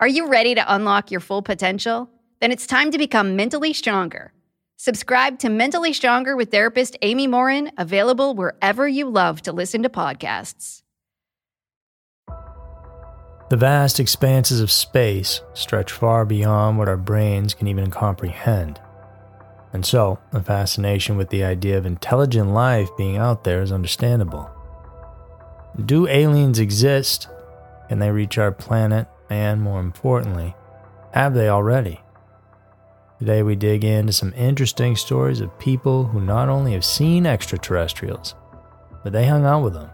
Are you ready to unlock your full potential? Then it's time to become mentally stronger. Subscribe to Mentally Stronger with therapist Amy Morin, available wherever you love to listen to podcasts. The vast expanses of space stretch far beyond what our brains can even comprehend. And so, the fascination with the idea of intelligent life being out there is understandable. Do aliens exist? Can they reach our planet and more importantly, have they already? Today, we dig into some interesting stories of people who not only have seen extraterrestrials, but they hung out with them.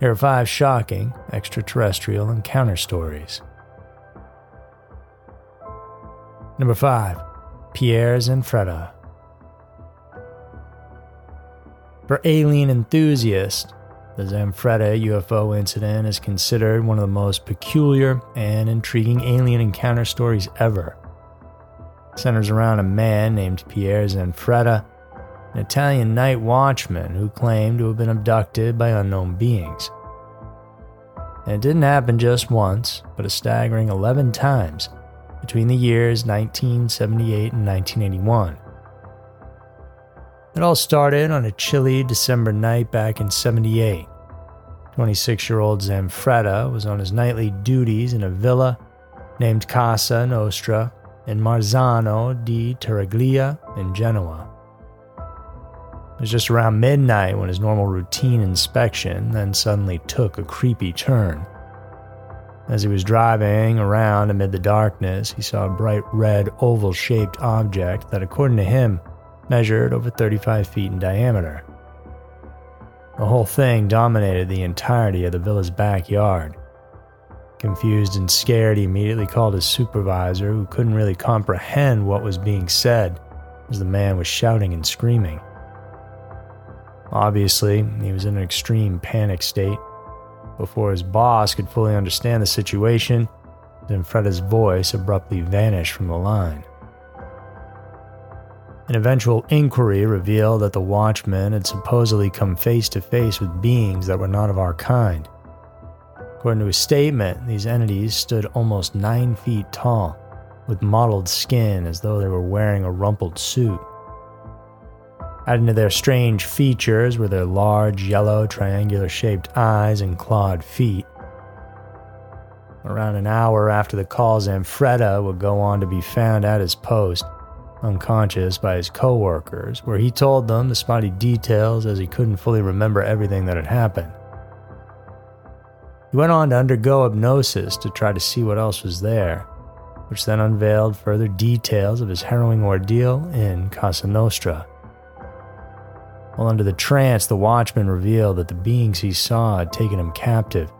Here are five shocking extraterrestrial encounter stories. Number 5 Pierre Zanfretta. For alien enthusiasts, the Zanfretta UFO incident is considered one of the most peculiar and intriguing alien encounter stories ever. It centers around a man named Pierre Zanfretta, an Italian night watchman who claimed to have been abducted by unknown beings. And it didn't happen just once, but a staggering 11 times between the years 1978 and 1981. It all started on a chilly December night back in 78. 26 year old Zanfretta was on his nightly duties in a villa named Casa Nostra in Marzano di Torriglia in Genoa. It was just around midnight when his normal routine inspection then suddenly took a creepy turn. As he was driving around amid the darkness, he saw a bright red oval shaped object that, according to him, measured over 35 feet in diameter. The whole thing dominated the entirety of the villa's backyard. Confused and scared, he immediately called his supervisor, who couldn't really comprehend what was being said as the man was shouting and screaming. Obviously, he was in an extreme panic state. Before his boss could fully understand the situation, Zanfretta's voice abruptly vanished from the line. An eventual inquiry revealed that the watchman had supposedly come face to face with beings that were not of our kind. According to his statement, these entities stood almost nine feet tall, with mottled skin as though they were wearing a rumpled suit. Adding to their strange features were their large, yellow, triangular shaped eyes and clawed feet. Around an hour after the call, Zanfretta would go on to be found at his post, unconscious by his coworkers, where he told them the spotty details as he couldn't fully remember everything that had happened. He went on to undergo hypnosis to try to see what else was there, which then unveiled further details of his harrowing ordeal in Casa Nostra. While under the trance, the watchman revealed that the beings he saw had taken him captive,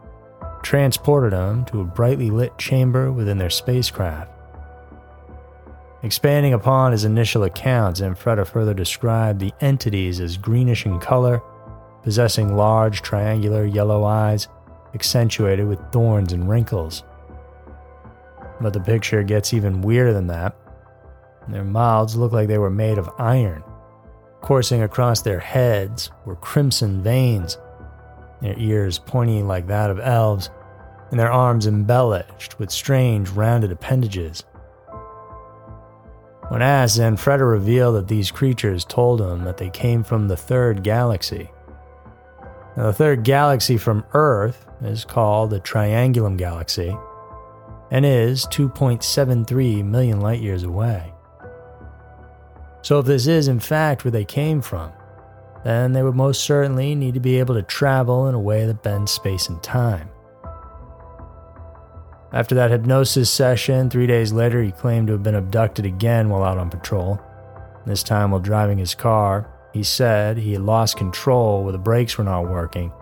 transported him to a brightly lit chamber within their spacecraft. Expanding upon his initial accounts, Zanfretta further described the entities as greenish in color, possessing large triangular yellow eyes, accentuated with thorns and wrinkles. But the picture gets even weirder than that. Their mouths looked like they were made of iron. Coursing across their heads were crimson veins, their ears pointy like that of elves, and their arms embellished with strange rounded appendages. When asked, Zanfretta revealed that these creatures told him that they came from the third galaxy. Now, the third galaxy from Earth is called the Triangulum Galaxy and is 2.73 million light years away. So, if this is in fact where they came from, then they would most certainly need to be able to travel in a way that bends space and time. After that hypnosis session, three days later, he claimed to have been abducted again while out on patrol. This time, while driving his car, he said he had lost control where the brakes were not working,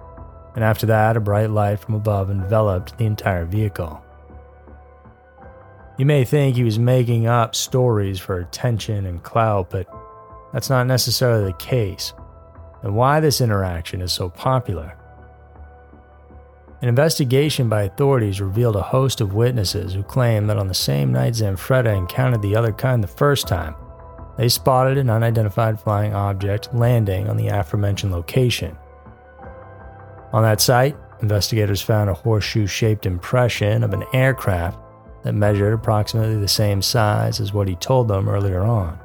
and after that, a bright light from above enveloped the entire vehicle. You may think he was making up stories for attention and clout, but that's not necessarily the case, and why this interaction is so popular. An investigation by authorities revealed a host of witnesses who claimed that on the same night Zanfretta encountered the other kind the first time, they spotted an unidentified flying object landing on the aforementioned location. On that site, investigators found a horseshoe shaped impression of an aircraft that measured approximately the same size as what he told them earlier on.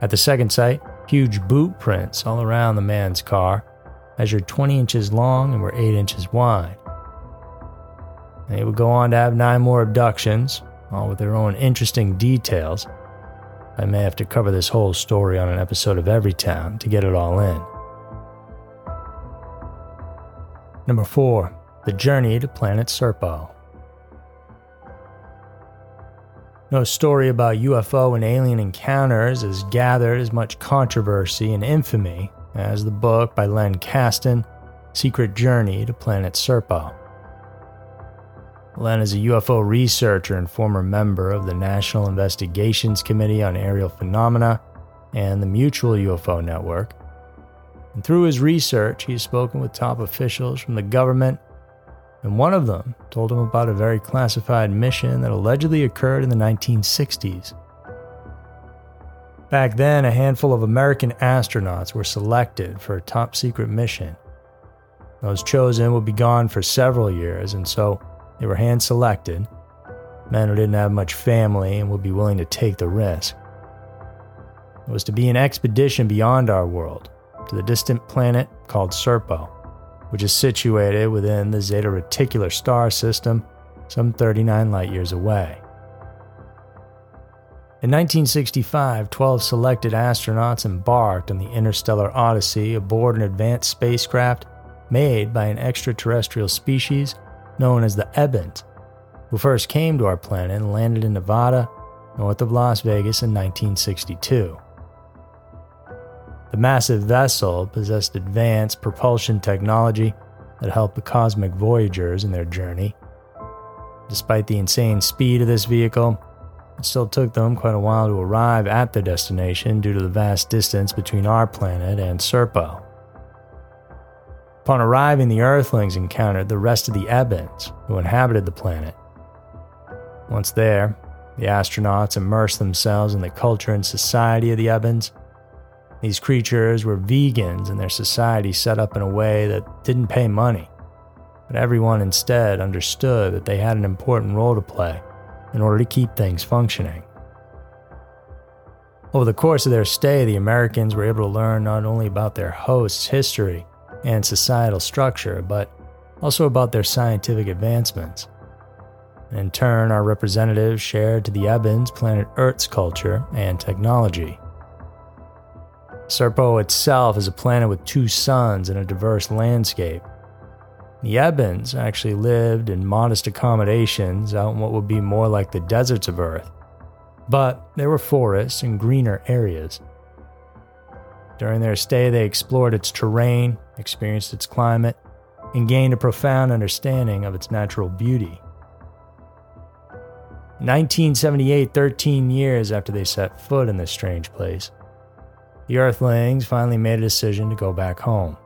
At the second site, huge boot prints all around the man's car measured 20 inches long and were 8 inches wide. They would go on to have nine more abductions, all with their own interesting details. I may have to cover this whole story on an episode of Every Town to get it all in. Number 4 The Journey to Planet Serpo. No story about UFO and alien encounters has gathered as much controversy and infamy as the book by Len Kasten, Secret Journey to Planet Serpo. Len is a UFO researcher and former member of the National Investigations Committee on Aerial Phenomena and the Mutual UFO Network. And through his research, he has spoken with top officials from the government and one of them told him about a very classified mission that allegedly occurred in the 1960s. Back then, a handful of American astronauts were selected for a top secret mission. Those chosen would be gone for several years, and so they were hand selected men who didn't have much family and would be willing to take the risk. It was to be an expedition beyond our world, to the distant planet called Serpo which is situated within the Zeta Reticuli star system, some 39 light years away. In 1965, 12 selected astronauts embarked on the interstellar odyssey aboard an advanced spacecraft made by an extraterrestrial species known as the Ebens, who first came to our planet and landed in Nevada, north of Las Vegas in 1962. The massive vessel possessed advanced propulsion technology that helped the cosmic voyagers in their journey. Despite the insane speed of this vehicle, it still took them quite a while to arrive at their destination due to the vast distance between our planet and Serpo. Upon arriving, the Earthlings encountered the rest of the Ebens who inhabited the planet. Once there, the astronauts immersed themselves in the culture and society of the Ebens these creatures were vegans and their society set up in a way that didn't pay money. But everyone instead understood that they had an important role to play in order to keep things functioning. Over the course of their stay, the Americans were able to learn not only about their host's history and societal structure, but also about their scientific advancements. In turn, our representatives shared to the Ebens planet Earth's culture and technology. Serpo itself is a planet with two suns and a diverse landscape. The Ebens actually lived in modest accommodations out in what would be more like the deserts of Earth, but there were forests and greener areas. During their stay, they explored its terrain, experienced its climate, and gained a profound understanding of its natural beauty. 1978, 13 years after they set foot in this strange place, the Earthlings finally made a decision to go back home.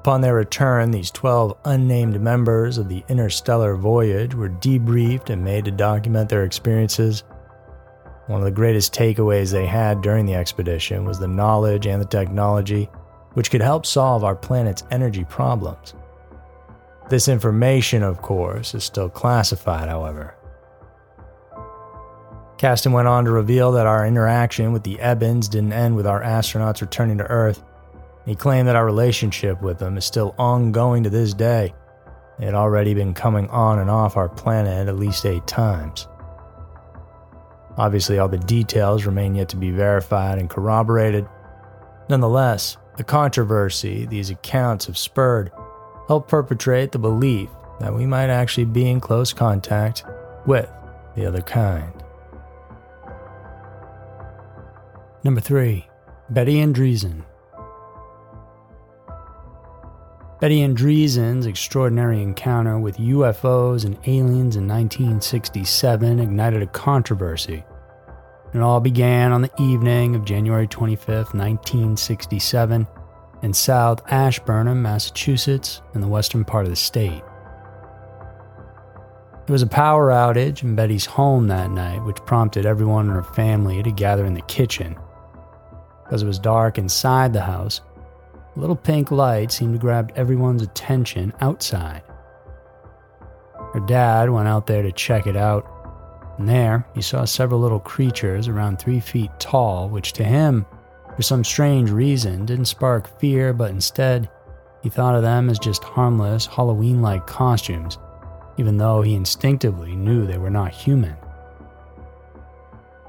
Upon their return, these 12 unnamed members of the interstellar voyage were debriefed and made to document their experiences. One of the greatest takeaways they had during the expedition was the knowledge and the technology which could help solve our planet's energy problems. This information, of course, is still classified, however. Kasten went on to reveal that our interaction with the Ebens didn't end with our astronauts returning to Earth. He claimed that our relationship with them is still ongoing to this day. They had already been coming on and off our planet at least eight times. Obviously, all the details remain yet to be verified and corroborated. Nonetheless, the controversy these accounts have spurred helped perpetrate the belief that we might actually be in close contact with the other kind. Number 3. Betty Andreasson. Betty Andreasson's extraordinary encounter with UFOs and aliens in 1967 ignited a controversy it all began on the evening of January 25, 1967, in South Ashburnham, Massachusetts, in the western part of the state. There was a power outage in Betty's home that night, which prompted everyone in her family to gather in the kitchen. Because it was dark inside the house, a little pink light seemed to grab everyone's attention outside. Her dad went out there to check it out and there, he saw several little creatures around three feet tall, which to him, for some strange reason, didn't spark fear, but instead, he thought of them as just harmless, Halloween like costumes, even though he instinctively knew they were not human.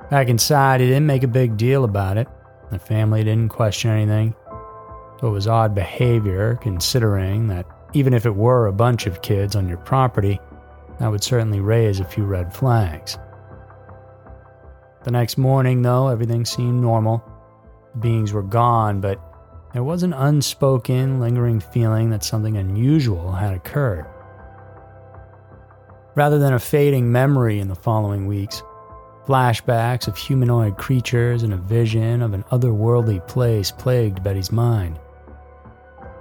Back inside, he didn't make a big deal about it. The family didn't question anything. It was odd behavior, considering that even if it were a bunch of kids on your property, that would certainly raise a few red flags. The next morning, though, everything seemed normal. The beings were gone, but there was an unspoken, lingering feeling that something unusual had occurred. Rather than a fading memory in the following weeks, flashbacks of humanoid creatures and a vision of an otherworldly place plagued Betty's mind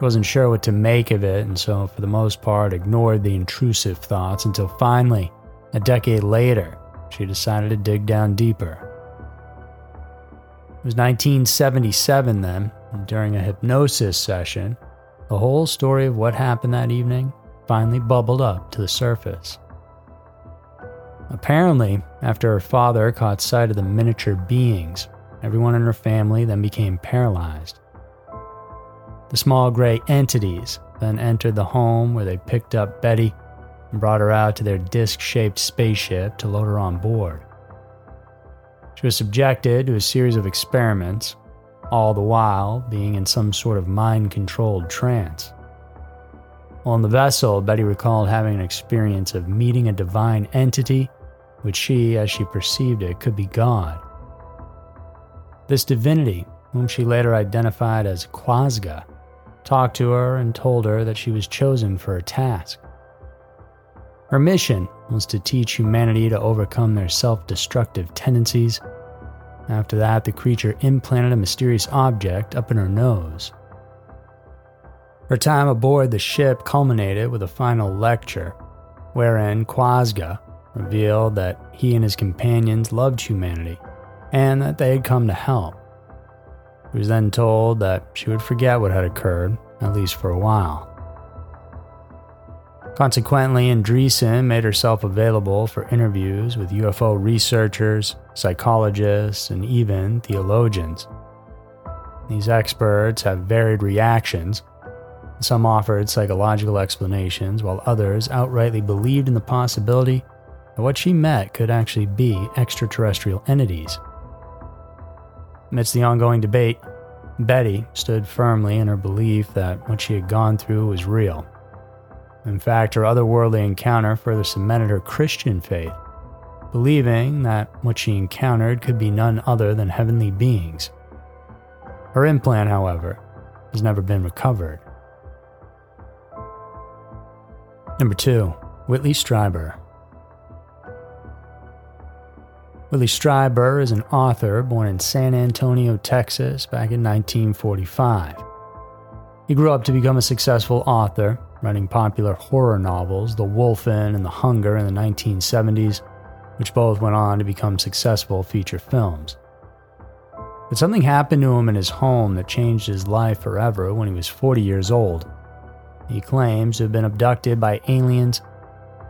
wasn't sure what to make of it, and so, for the most part, ignored the intrusive thoughts until finally, a decade later, she decided to dig down deeper. It was 1977 then, and during a hypnosis session, the whole story of what happened that evening finally bubbled up to the surface. Apparently, after her father caught sight of the miniature beings, everyone in her family then became paralyzed. The small gray entities then entered the home where they picked up Betty and brought her out to their disc shaped spaceship to load her on board. She was subjected to a series of experiments, all the while being in some sort of mind controlled trance. On the vessel, Betty recalled having an experience of meeting a divine entity, which she, as she perceived it, could be God. This divinity, whom she later identified as Quazgaa, talked to her, and told her that she was chosen for a task. Her mission was to teach humanity to overcome their self destructive tendencies. After that, the creature implanted a mysterious object up in her nose. Her time aboard the ship culminated with a final lecture, wherein Quazgaa revealed that he and his companions loved humanity and that they had come to help. He was then told that she would forget what had occurred, at least for a while. Consequently, Andreasson made herself available for interviews with UFO researchers, psychologists, and even theologians. These experts have varied reactions. Some offered psychological explanations, while others outrightly believed in the possibility that what she met could actually be extraterrestrial entities. Amidst the ongoing debate, Betty stood firmly in her belief that what she had gone through was real. In fact, her otherworldly encounter further cemented her Christian faith, believing that what she encountered could be none other than heavenly beings. Her implant, however, has never been recovered. Number 2. Whitley Strieber Whitley Strieber is an author born in San Antonio, Texas, back in 1945. He grew up to become a successful author, writing popular horror novels, The Wolfen and The Hunger in the 1970s, which both went on to become successful feature films. But something happened to him in his home that changed his life forever when he was 40 years old. He claims to have been abducted by aliens.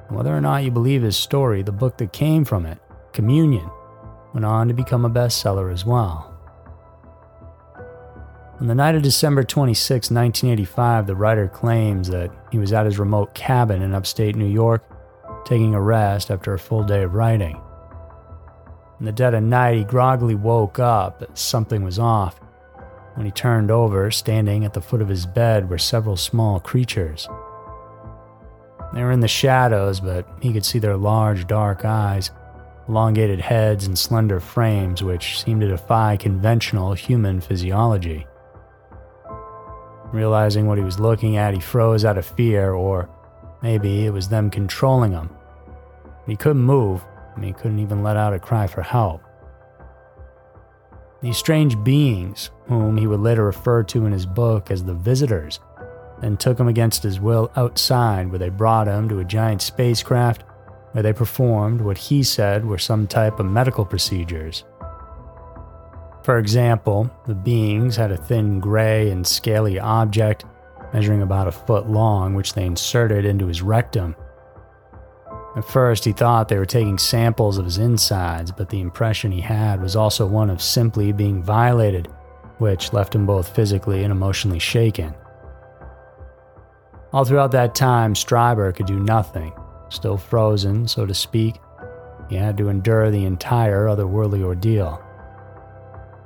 Whether or not you believe his story, the book that came from it, Communion, went on to become a bestseller as well. On the night of December 26, 1985, the writer claims that he was at his remote cabin in upstate New York, taking a rest after a full day of writing. In the dead of night, he groggily woke up as something was off. When he turned over, standing at the foot of his bed were several small creatures. They were in the shadows, but he could see their large, dark eyes, elongated heads, and slender frames which seemed to defy conventional human physiology. Realizing what he was looking at, he froze out of fear, or maybe it was them controlling him. He couldn't move, and he couldn't even let out a cry for help. These strange beings, whom he would later refer to in his book as the visitors, then took him against his will outside, where they brought him to a giant spacecraft where they performed what he said were some type of medical procedures. For example, the beings had a thin gray and scaly object measuring about a foot long, which they inserted into his rectum. At first, he thought they were taking samples of his insides, but the impression he had was also one of simply being violated, which left him both physically and emotionally shaken. All throughout that time, Strieber could do nothing. Still frozen, so to speak, he had to endure the entire otherworldly ordeal.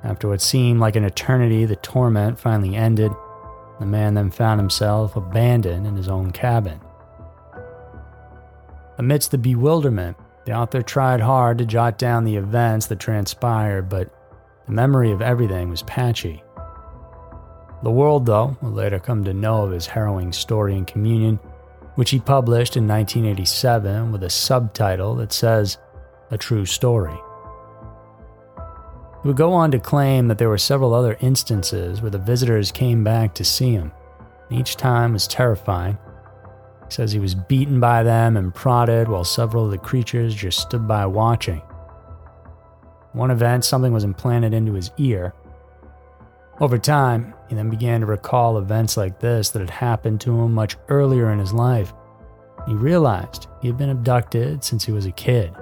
After what seemed like an eternity, the torment finally ended. The man then found himself abandoned in his own cabin. Amidst the bewilderment, the author tried hard to jot down the events that transpired, but the memory of everything was patchy. The world, though, would later come to know of his harrowing story in Communion, which he published in 1987 with a subtitle that says, A True Story. He would go on to claim that there were several other instances where the visitors came back to see him. Each time was terrifying. He says he was beaten by them and prodded while several of the creatures just stood by watching. One event, something was implanted into his ear. Over time, he then began to recall events like this that had happened to him much earlier in his life. He realized he had been abducted since he was a kid.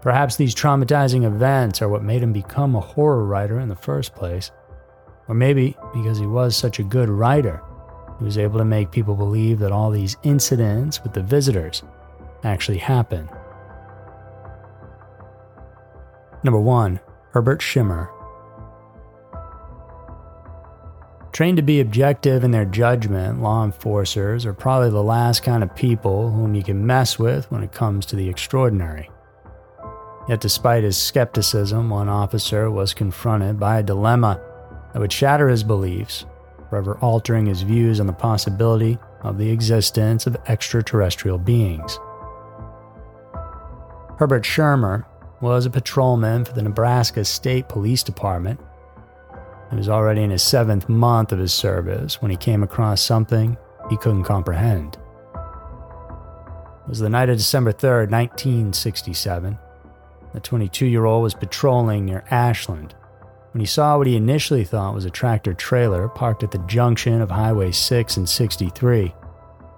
Perhaps these traumatizing events are what made him become a horror writer in the first place. Or maybe because he was such a good writer, he was able to make people believe that all these incidents with the visitors actually happened. Number 1. Herbert Schirmer. Trained to be objective in their judgment, law enforcers are probably the last kind of people whom you can mess with when it comes to the extraordinary. Yet, despite his skepticism, one officer was confronted by a dilemma that would shatter his beliefs, forever altering his views on the possibility of the existence of extraterrestrial beings. Herbert Schirmer was a patrolman for the Nebraska State Police Department. He was already in his seventh month of his service when he came across something he couldn't comprehend. It was the night of December 3rd, 1967. The 22 year old was patrolling near Ashland when he saw what he initially thought was a tractor trailer parked at the junction of Highway 6 and 63,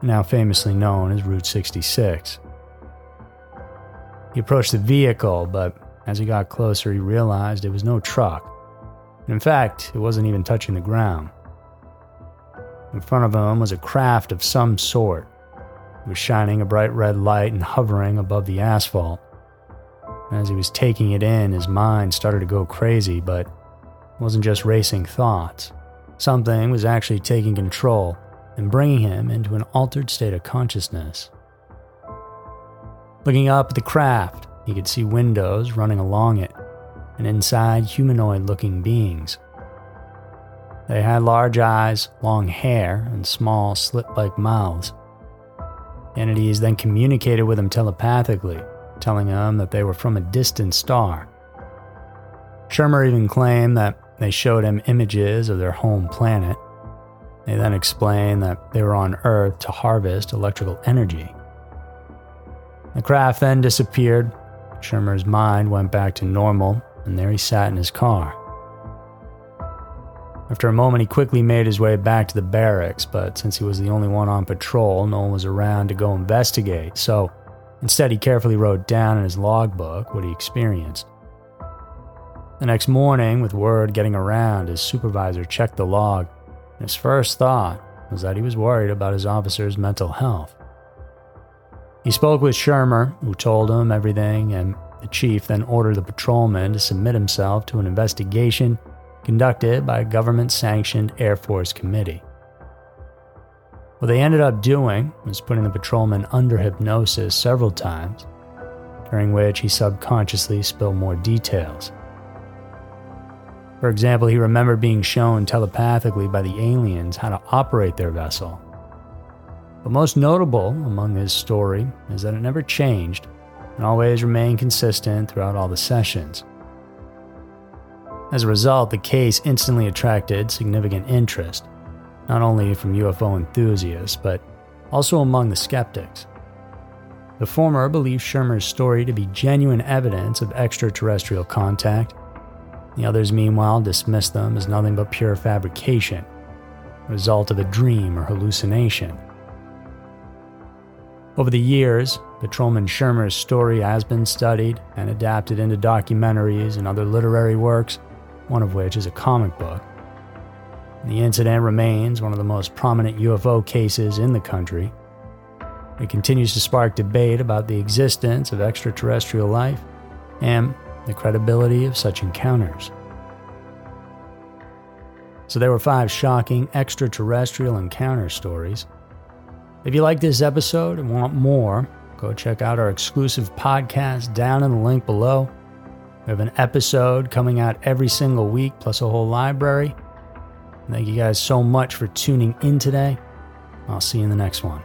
now famously known as Route 66. He approached the vehicle, but as he got closer, he realized it was no truck. In fact, it wasn't even touching the ground. In front of him was a craft of some sort. It was shining a bright red light and hovering above the asphalt. As he was taking it in, his mind started to go crazy, but it wasn't just racing thoughts. Something was actually taking control and bringing him into an altered state of consciousness. Looking up at the craft, he could see windows running along it, and inside humanoid looking beings. They had large eyes, long hair, and small slit like mouths. Entities then communicated with him telepathically, telling him that they were from a distant star. Schirmer even claimed that they showed him images of their home planet. They then explained that they were on Earth to harvest electrical energy. The craft then disappeared. Schirmer's mind went back to normal, and there he sat in his car. After a moment, he quickly made his way back to the barracks, but since he was the only one on patrol, no one was around to go investigate, so instead he carefully wrote down in his logbook what he experienced. The next morning, with word getting around, his supervisor checked the log, and his first thought was that he was worried about his officer's mental health. He spoke with Schirmer, who told him everything, and the chief then ordered the patrolman to submit himself to an investigation conducted by a government sanctioned Air Force committee. What they ended up doing was putting the patrolman under hypnosis several times, during which he subconsciously spilled more details. For example, he remembered being shown telepathically by the aliens how to operate their vessel. But most notable among his story is that it never changed and always remained consistent throughout all the sessions. As a result, the case instantly attracted significant interest, not only from UFO enthusiasts, but also among the skeptics. The former believed Schirmer's story to be genuine evidence of extraterrestrial contact. The others, meanwhile, dismissed them as nothing but pure fabrication, a result of a dream or hallucination. Over the years, Patrolman Schirmer's story has been studied and adapted into documentaries and other literary works, one of which is a comic book. The incident remains one of the most prominent UFO cases in the country. It continues to spark debate about the existence of extraterrestrial life and the credibility of such encounters. So, there were five shocking extraterrestrial encounter stories. If you like this episode and want more, go check out our exclusive podcast down in the link below. We have an episode coming out every single week, plus a whole library. Thank you guys so much for tuning in today. I'll see you in the next one.